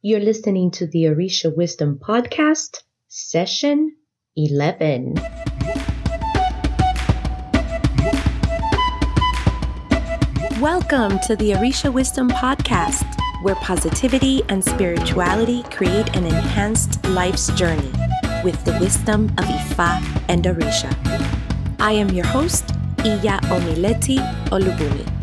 You're listening to the Orisha Wisdom Podcast, Session 11. Welcome to the Orisha Wisdom Podcast, where positivity and spirituality create an enhanced life's journey with the wisdom of Ifa and Orisha. I am your host, Iya Omileti Olubumi.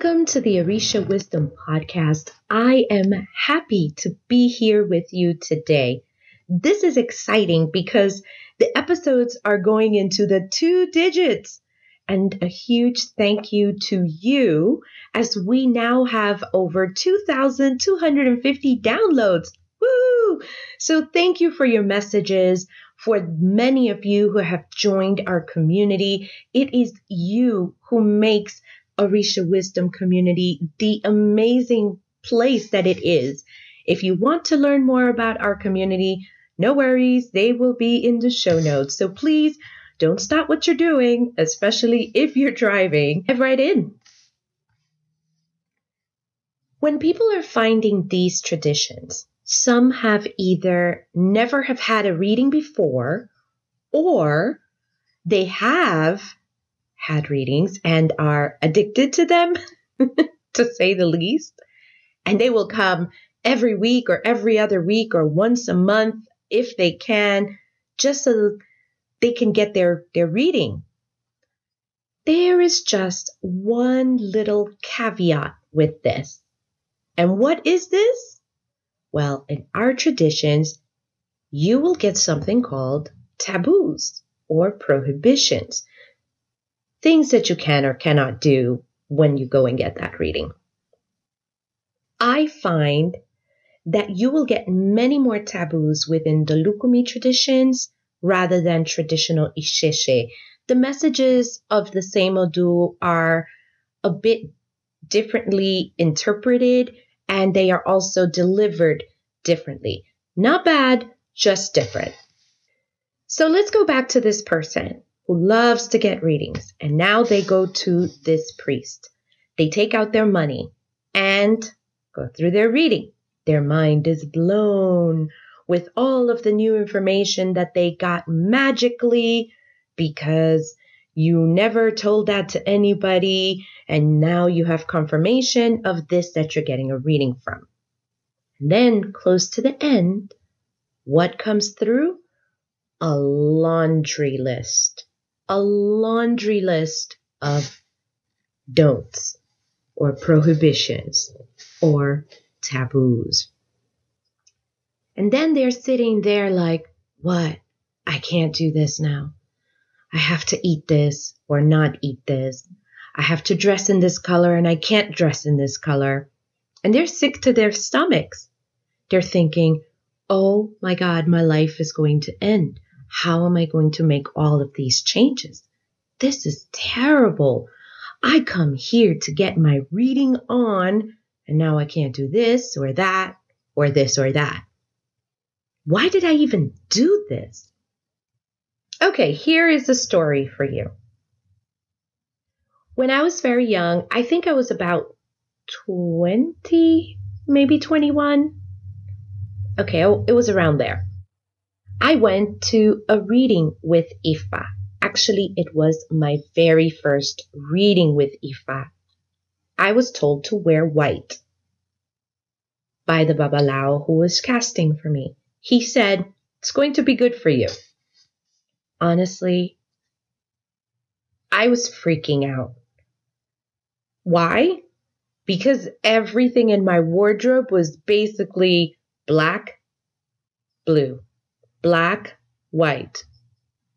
Welcome to the Orisha Wisdom Podcast. I am happy to be here with you today. This is exciting because the episodes are going into the two digits. And a huge thank you to you as we now have over 2,250 downloads. Woo! So thank you for your messages. For many of you who have joined our community, it is you who makes Orisha Wisdom community the amazing place that it is. If you want to learn more about our community, no worries, they will be in the show notes. So please don't stop what you're doing, especially if you're driving. Head right in. When people are finding these traditions, some have either never have had a reading before or they have had readings and are addicted to them, to say the least. And they will come every week or every other week or once a month if they can, just so they can get their, their reading. There is just one little caveat with this. And what is this? Well, in our traditions, you will get something called taboos or prohibitions things that you can or cannot do when you go and get that reading. I find that you will get many more taboos within the Lukumi traditions rather than traditional Isheshe. The messages of the same Odu are a bit differently interpreted and they are also delivered differently. Not bad, just different. So let's go back to this person who loves to get readings. And now they go to this priest. They take out their money and go through their reading. Their mind is blown with all of the new information that they got magically because you never told that to anybody. And now you have confirmation of this that you're getting a reading from. And then close to the end, what comes through? A laundry list a laundry list of don'ts or prohibitions or taboos. And then they're sitting there like, what? I can't do this now. I have to eat this or not eat this. I have to dress in this color and I can't dress in this color. And they're sick to their stomachs. They're thinking, oh my God, my life is going to end. How am I going to make all of these changes? This is terrible. I come here to get my reading on, and now I can't do this or that or this or that. Why did I even do this? Okay, here is the story for you. When I was very young, I think I was about 20, maybe 21. Okay, oh, it was around there. I went to a reading with Ifa. Actually, it was my very first reading with Ifa. I was told to wear white by the Babalao who was casting for me. He said, It's going to be good for you. Honestly, I was freaking out. Why? Because everything in my wardrobe was basically black, blue black, white,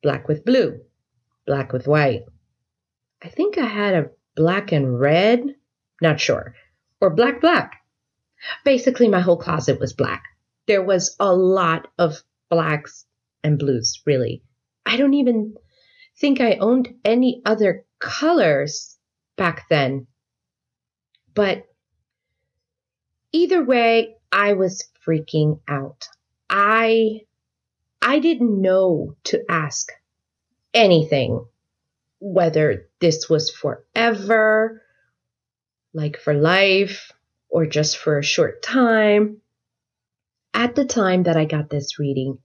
black with blue, black with white. I think I had a black and red, not sure, or black, black. Basically, my whole closet was black. There was a lot of blacks and blues, really. I don't even think I owned any other colors back then. But either way, I was freaking out. I I didn't know to ask anything, whether this was forever, like for life, or just for a short time. At the time that I got this reading,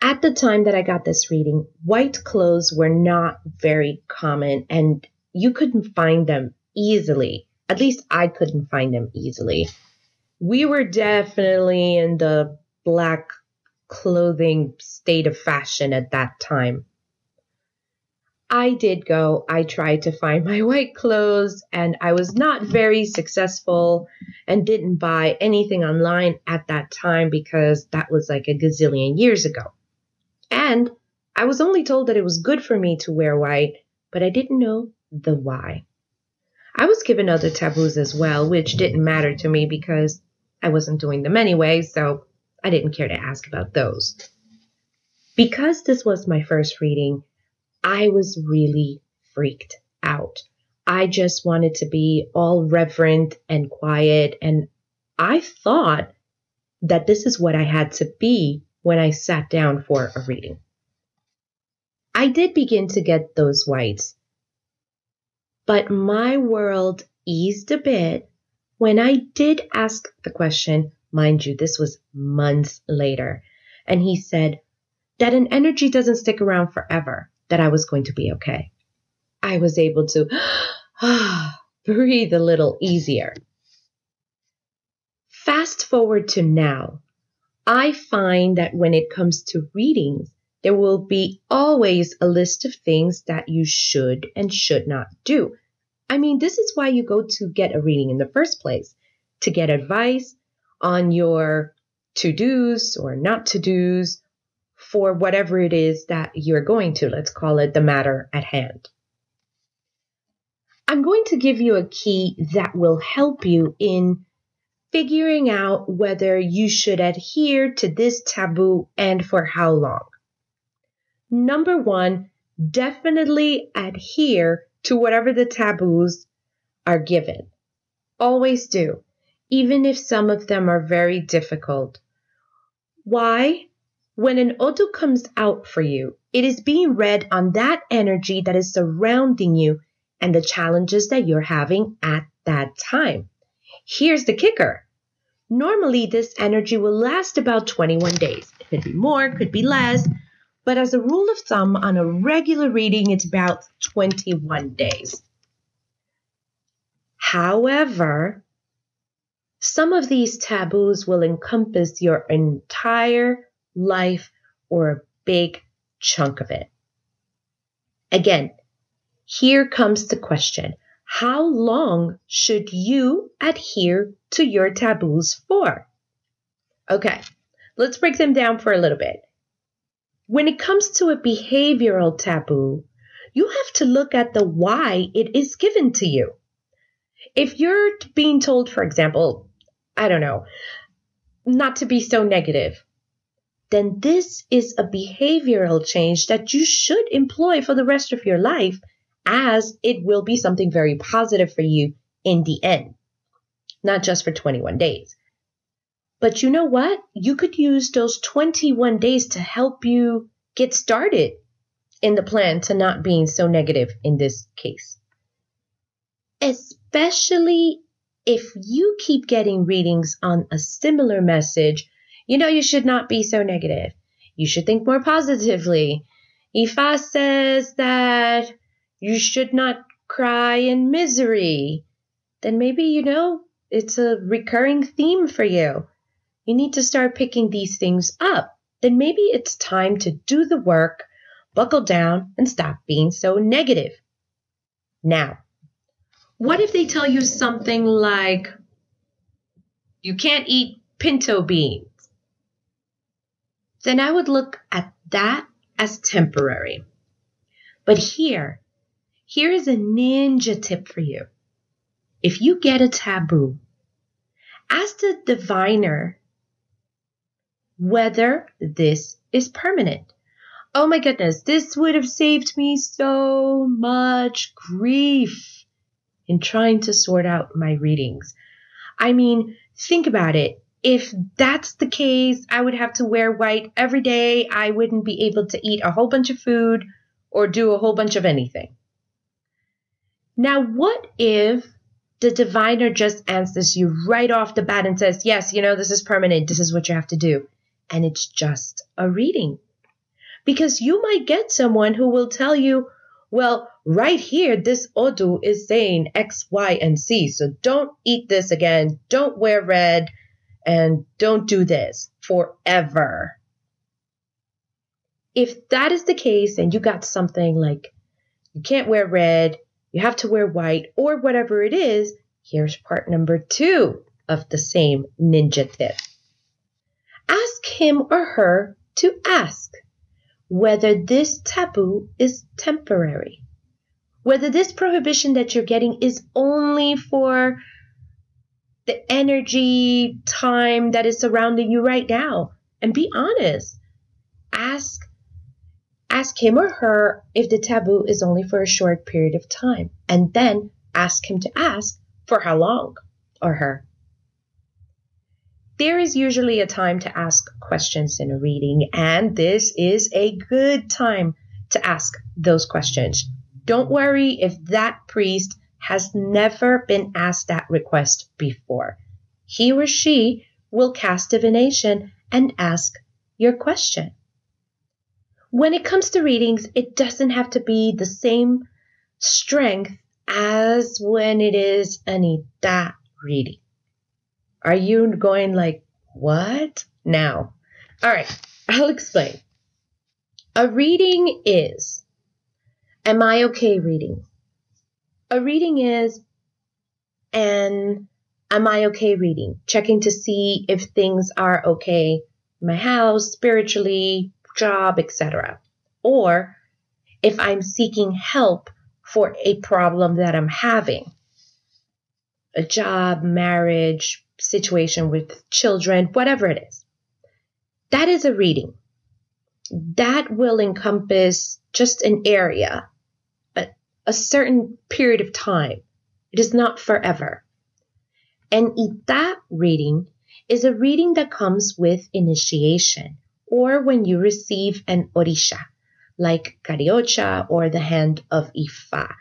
at the time that I got this reading, white clothes were not very common and you couldn't find them easily. At least I couldn't find them easily. We were definitely in the black clothing state of fashion at that time. I did go, I tried to find my white clothes, and I was not very successful and didn't buy anything online at that time because that was like a gazillion years ago. And I was only told that it was good for me to wear white, but I didn't know the why. I was given other taboos as well, which didn't matter to me because I wasn't doing them anyway, so I didn't care to ask about those. Because this was my first reading, I was really freaked out. I just wanted to be all reverent and quiet, and I thought that this is what I had to be when I sat down for a reading. I did begin to get those whites, but my world eased a bit when I did ask the question, mind you, this was months later, and he said that an energy doesn't stick around forever, that I was going to be okay. I was able to breathe a little easier. Fast forward to now. I find that when it comes to readings, there will be always a list of things that you should and should not do. I mean, this is why you go to get a reading in the first place to get advice on your to dos or not to dos for whatever it is that you're going to. Let's call it the matter at hand. I'm going to give you a key that will help you in figuring out whether you should adhere to this taboo and for how long. Number one, definitely adhere to whatever the taboos are given. Always do, even if some of them are very difficult. Why? When an odu comes out for you, it is being read on that energy that is surrounding you and the challenges that you're having at that time. Here's the kicker. Normally, this energy will last about 21 days. It could be more, could be less, but as a rule of thumb, on a regular reading, it's about 21 days. However, some of these taboos will encompass your entire life or a big chunk of it. Again, here comes the question how long should you adhere to your taboos for? Okay, let's break them down for a little bit. When it comes to a behavioral taboo, you have to look at the why it is given to you. If you're being told, for example, I don't know, not to be so negative, then this is a behavioral change that you should employ for the rest of your life as it will be something very positive for you in the end, not just for 21 days. But you know what? You could use those 21 days to help you get started in the plan to not being so negative in this case. Especially if you keep getting readings on a similar message, you know you should not be so negative. You should think more positively. Ifa says that you should not cry in misery, then maybe, you know, it's a recurring theme for you. You need to start picking these things up. Then maybe it's time to do the work, buckle down, and stop being so negative. Now, what if they tell you something like, you can't eat pinto beans? Then I would look at that as temporary. But here, here is a ninja tip for you. If you get a taboo, ask the diviner whether this is permanent. Oh my goodness, this would have saved me so much grief in trying to sort out my readings. I mean, think about it. If that's the case, I would have to wear white every day. I wouldn't be able to eat a whole bunch of food or do a whole bunch of anything. Now, what if the diviner just answers you right off the bat and says, Yes, you know, this is permanent. This is what you have to do. And it's just a reading. Because you might get someone who will tell you, Well, right here, this Odu is saying X, Y, and Z. So don't eat this again. Don't wear red and don't do this forever. If that is the case and you got something like you can't wear red, you have to wear white, or whatever it is, here's part number two of the same ninja tip. Ask him or her to ask whether this taboo is temporary, whether this prohibition that you're getting is only for the energy, time that is surrounding you right now. And be honest. Ask ask him or her if the taboo is only for a short period of time, and then ask him to ask for how long or her. There is usually a time to ask questions in a reading, and this is a good time to ask those questions. Don't worry if that priest has never been asked that request before. He or she will cast divination and ask your question. When it comes to readings, it doesn't have to be the same strength as when it is an ita reading. Are you going like, what? Now, all right, I'll explain. A reading is, am I okay reading? A reading is an am I okay reading? Checking to see if things are okay my house, spiritually, job, etc. Or if I'm seeking help for a problem that I'm having a job, marriage, situation with children, whatever it is. That is a reading. That will encompass just an area a certain period of time. It is not forever. An Ita reading is a reading that comes with initiation or when you receive an Orisha, like Kariocha or the hand of Ifa.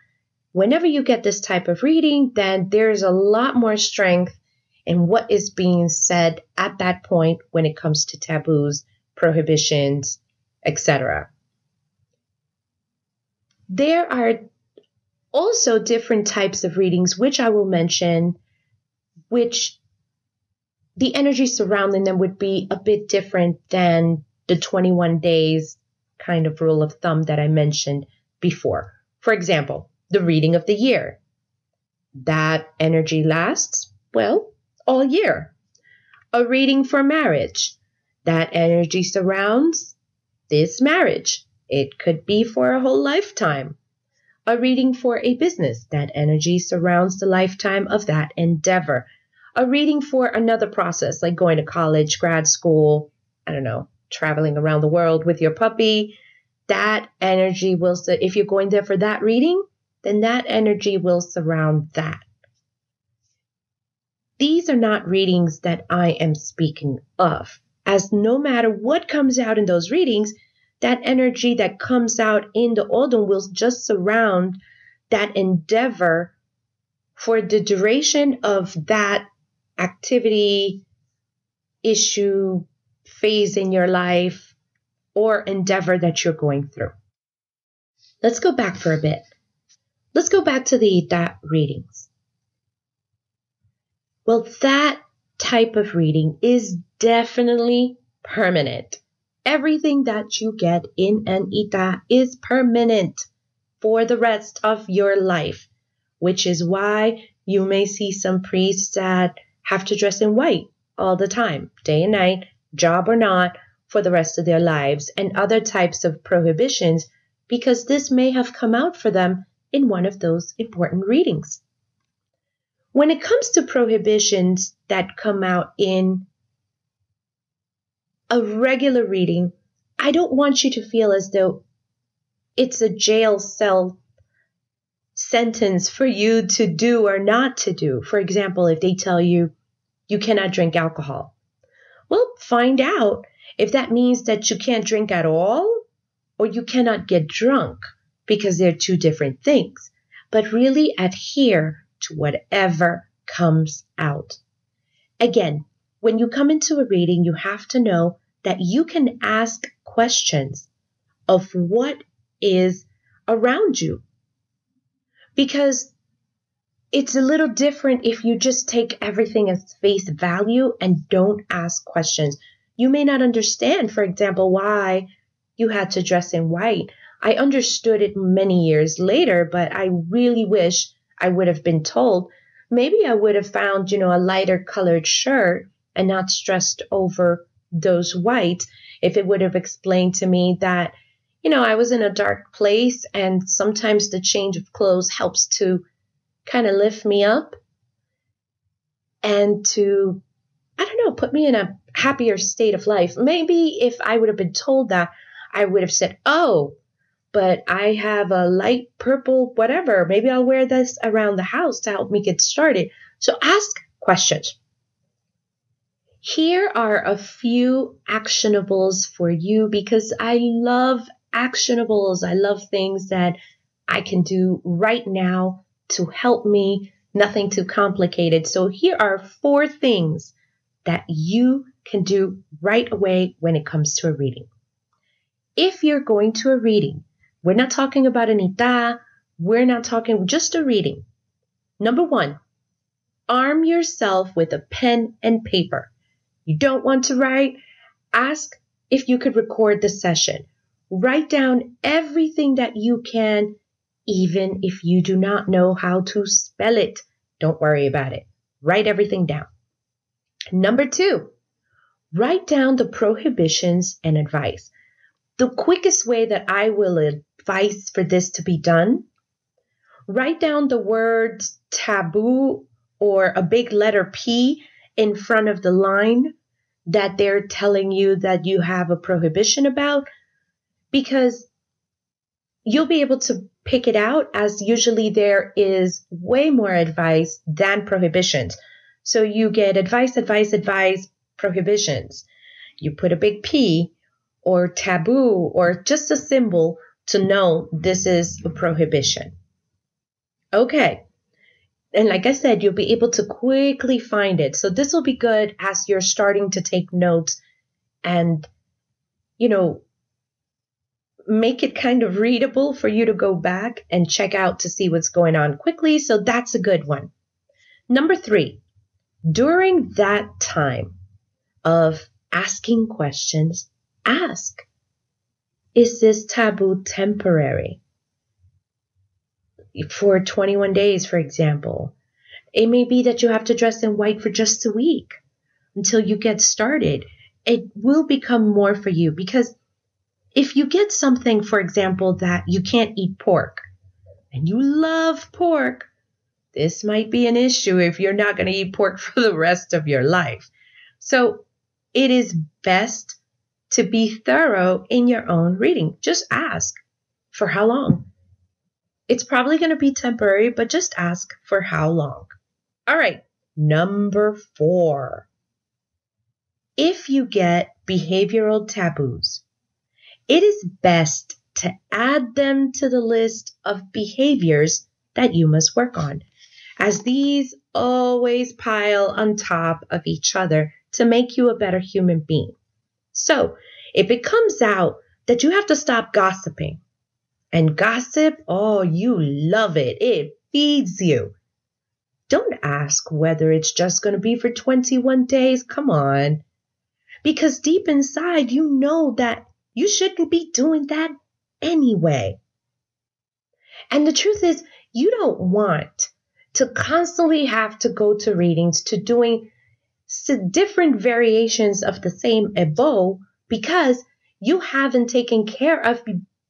Whenever you get this type of reading, then there's a lot more strength in what is being said at that point when it comes to taboos, prohibitions, etc. There are also different types of readings, which I will mention, which the energy surrounding them would be a bit different than the 21 days kind of rule of thumb that I mentioned before. For example, the reading of the year. That energy lasts, well, all year. A reading for marriage. That energy surrounds this marriage. It could be for a whole lifetime a reading for a business. That energy surrounds the lifetime of that endeavor. A reading for another process, like going to college, grad school, I don't know, traveling around the world with your puppy. That energy will, if you're going there for that reading, then that energy will surround that. These are not readings that I am speaking of, as no matter what comes out in those readings, that energy ita comes out in the Odu will just surround that endeavor for the duration of that activity, issue, phase in your life, or endeavor that you're going through. Let's go back for a bit. Let's go back to the that readings. Well, that type of reading is definitely permanent. Everything that you get in an ita is permanent for the rest of your life, which is why you may see some priests that have to dress in white all the time, day and night, job or not, for the rest of their lives, and other types of prohibitions, because this may have come out for them in one of those important readings. When it comes to prohibitions that come out in a regular reading, I don't want you to feel as though it's a jail cell sentence for you to do or not to do. For example, if they tell you you cannot drink alcohol, well, find out if that means that you can't drink at all or you cannot get drunk. because they're two different things, but really adhere to whatever comes out. Again, when you come into a reading, you have to know that you can ask questions of what is around you. Because it's a little different if you just take everything as face value and don't ask questions. You may not understand, for example, why you had to dress in white. I understood it many years later, but I really wish I would have been told. Maybe I would have found, you know, a lighter colored shirt and not stressed over those whites if it would have explained to me that, you know, I was in a dark place and sometimes the change of clothes helps to kind of lift me up and to, I don't know, put me in a happier state of life. Maybe if I would have been told that, I would have said, oh, but I have a light purple, whatever. Maybe I'll wear this around the house to help me get started. So ask questions. Here are a few actionables for you because I love actionables. I love things that I can do right now to help me, nothing too complicated. So here are four things that you can do right away when it comes to a reading. If you're going to a reading, we're not talking about an ita, we're not talking just a reading. Number one, arm yourself with a pen and paper. You don't want to write? Ask if you could record the session. Write down everything that you can even if you do not know how to spell it. Don't worry about it. Write everything down. Number two, write down the prohibitions and advice. The quickest way that I will advise for this to be done, write down the words taboo or a big letter P in front of the line that they're telling you that you have a prohibition about because you'll be able to pick it out as usually there is way more advice than prohibitions. So you get advice, advice, advice, prohibitions. You put a big P or taboo or just a symbol to know this is a prohibition. Okay. And like I said, you'll be able to quickly find it. So this will be good as you're starting to take notes and, you know, make it kind of readable for you to go back and check out to see what's going on quickly. So that's a good one. Number three, during that time of asking questions, ask Is this taboo temporary? For 21 days, for example. It may be that you have to dress in white for just a week until you get started. It will become more for you because if you get something, for example, that you can't eat pork and you love pork, this might be an issue if you're not going to eat pork for the rest of your life. So it is best to be thorough in your own reading. Just ask for how long. It's probably going to be temporary, but just ask for how long. All right, number four. If you get behavioral taboos, it is best to add them to the list of behaviors that you must work on, as these always pile on top of each other to make you a better human being. So, if it comes out that you have to stop gossiping, and gossip, oh, you love it, it feeds you. Don't ask whether it's just going to be for 21 days. Come on. Because deep inside, you know that you shouldn't be doing that anyway. And the truth is, you don't want to constantly have to go to readings to doing different variations of the same ebo because you haven't taken care of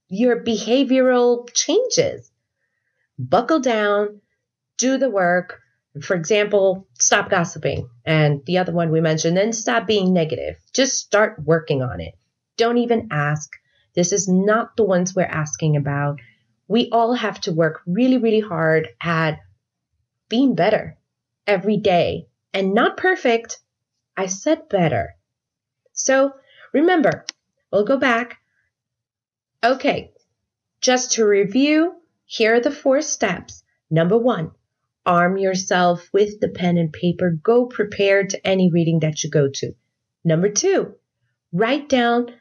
your behavioral changes. Buckle down, do the work. For example, stop gossiping. And the other one we mentioned, then stop being negative. Just start working on it. Don't even ask. This is not the ones we're asking about. We all have to work really, really hard at being better every day and not perfect. I said better. So remember, we'll go back. Okay. just to review, here are the four steps. Number one, arm yourself with the pen and paper. Go prepared to any reading that you go to. Number two, write down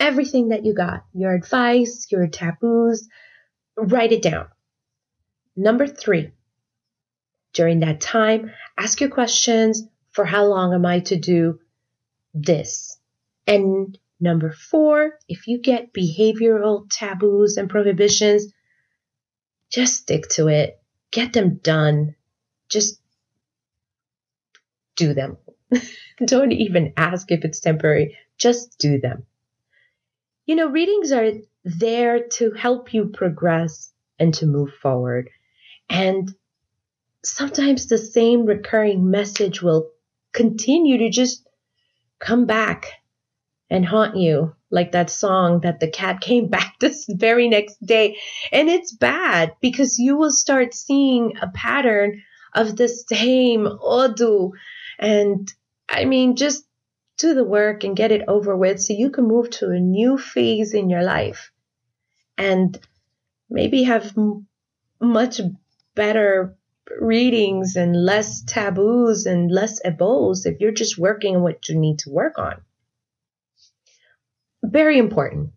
everything that you got your advice, your taboos, write it down. Number three, during that time, ask your questions for how long am I to do this? And number four, if you get behavioral taboos and prohibitions, just stick to it. Get them done. Just do them. Don't even ask if it's temporary. Just do them. You know, readings are there to help you progress and to move forward. And sometimes the same recurring message will continue to just come back and haunt you like that song that the cat came back this very next day and it's bad because you will start seeing a pattern of the same odu and i mean just do the work and get it over with so you can move to a new phase in your life and maybe have m- much better readings and less taboos and less ebos if you're just working on what you need to work on. Very important.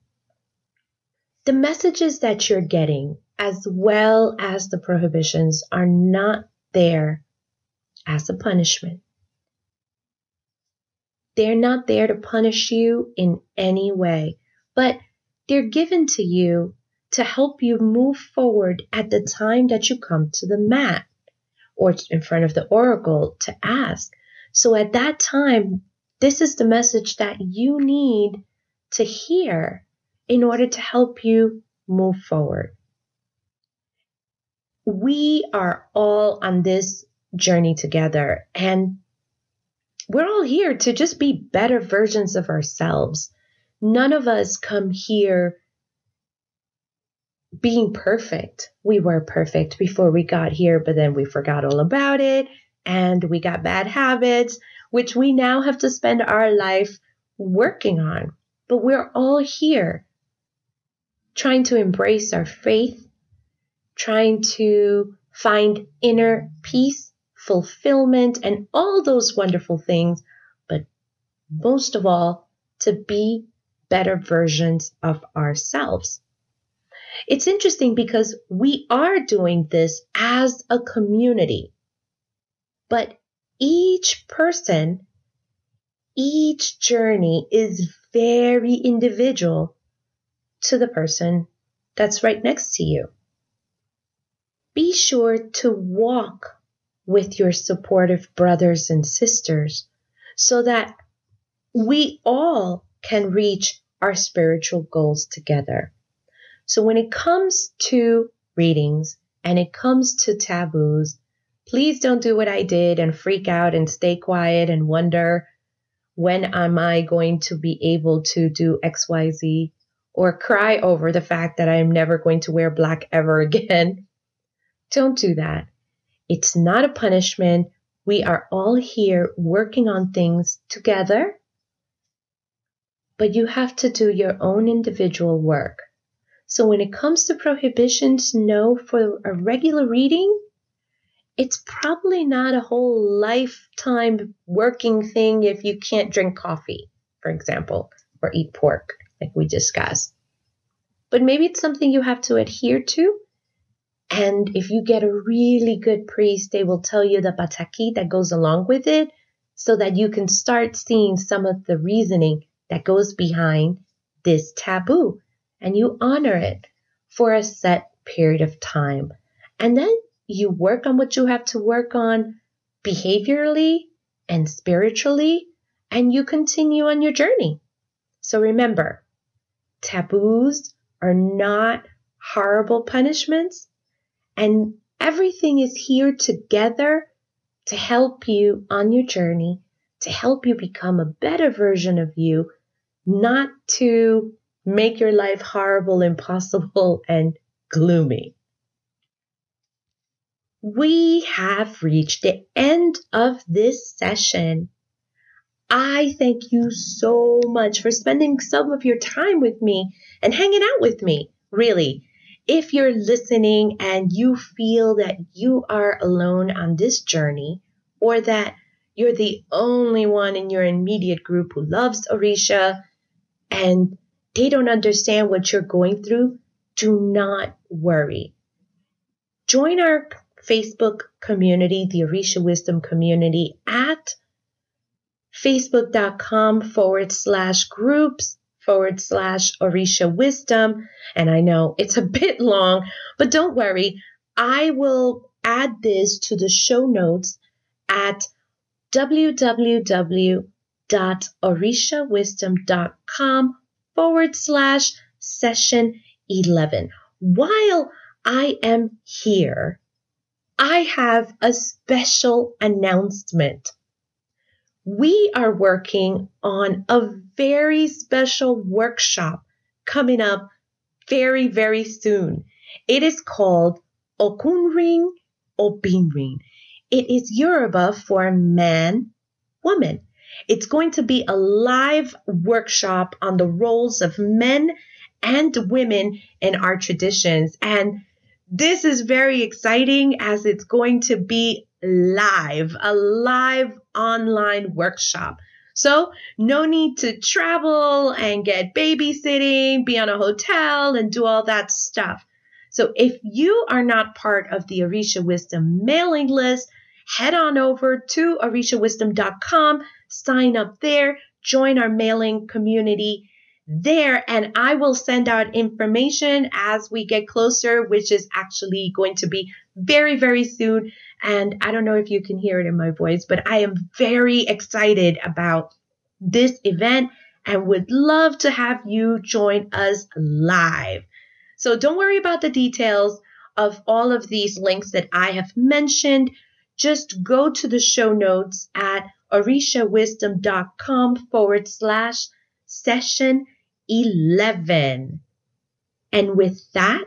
The messages that you're getting, as well as the prohibitions, are not there as a punishment. They're not there to punish you in any way, but they're given to you to help you move forward at the time that you come to the mat or in front of the oracle to ask. So at that time, this is the message that you need to hear in order to help you move forward. We are all on this journey together and we're all here to just be better versions of ourselves. None of us come here being perfect. We were perfect before we got here, but then we forgot all about it and we got bad habits, which we now have to spend our life working on. But we're all here trying to embrace our faith, trying to find inner peace, fulfillment, and all those wonderful things. But most of all, to be better versions of ourselves. It's interesting because we are doing this as a community, but each person, each journey is very individual to the person that's right next to you. Be sure to walk with your supportive brothers and sisters so that we all can reach our spiritual goals together. So when it comes to readings and it comes to taboos, please don't do what I did and freak out and stay quiet and wonder when am I going to be able to do XYZ or cry over the fact that I am never going to wear black ever again. Don't do that. It's not a punishment. We are all here working on things together, but you have to do your own individual work. So when it comes to prohibitions, no, for a regular reading, it's probably not a whole lifetime working thing if you can't drink coffee, for example, or eat pork, like we discussed. But maybe it's something you have to adhere to. And if you get a really good priest, they will tell you the pataki that goes along with it so that you can start seeing some of the reasoning that goes behind this taboo and you honor it for a set period of time. And then you work on what you have to work on behaviorally and spiritually, and you continue on your journey. So remember, taboos are not horrible punishments, and everything is here together to help you on your journey, to help you become a better version of you, not to make your life horrible, impossible, and gloomy. We have reached the end of this session. I thank you so much for spending some of your time with me and hanging out with me, really, if you're listening and you feel that you are alone on this journey or that you're the only one in your immediate group who loves Orisha and they don't understand what you're going through, do not worry. Join our Facebook community, the Orisha Wisdom community at facebook.com forward slash groups forward slash Orisha Wisdom. And I know it's a bit long, but don't worry. I will add this to the show notes at www.orishawisdom.com forward slash session 11. While I am here, I have a special announcement. We are working on a very special workshop coming up very, very soon. It is called Okunrin Obinrin. It is Yoruba for man, woman. It's going to be a live workshop on the roles of men and women in our traditions. And this is very exciting as it's going to be live, a live online workshop. So, no need to travel and get babysitting, be on a hotel, and do all that stuff. So, if you are not part of the Orisha Wisdom mailing list, head on over to orishawisdom.com, sign up there, join our mailing community there, and I will send out information as we get closer, which is actually going to be very, very soon. And I don't know if you can hear it in my voice, but I am very excited about this event and would love to have you join us live. So don't worry about the details of all of these links that I have mentioned. Just go to the show notes at orishawisdom.com forward slash session 11. And with that,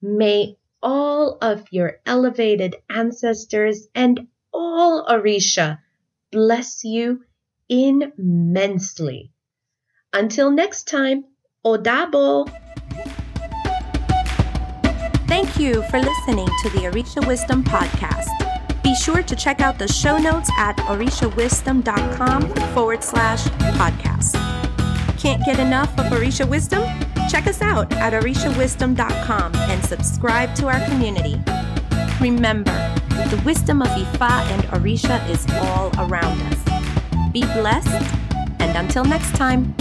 may all of your elevated ancestors and all Orisha bless you immensely. Until next time, Odabo. Thank you for listening to the Orisha Wisdom Podcast. Be sure to check out the show notes at orishawisdom.com forward slash podcast. Can't get enough of Orisha Wisdom? Check us out at orishawisdom.com and subscribe to our community. Remember, the wisdom of Ifa and Orisha is all around us. Be blessed, and until next time.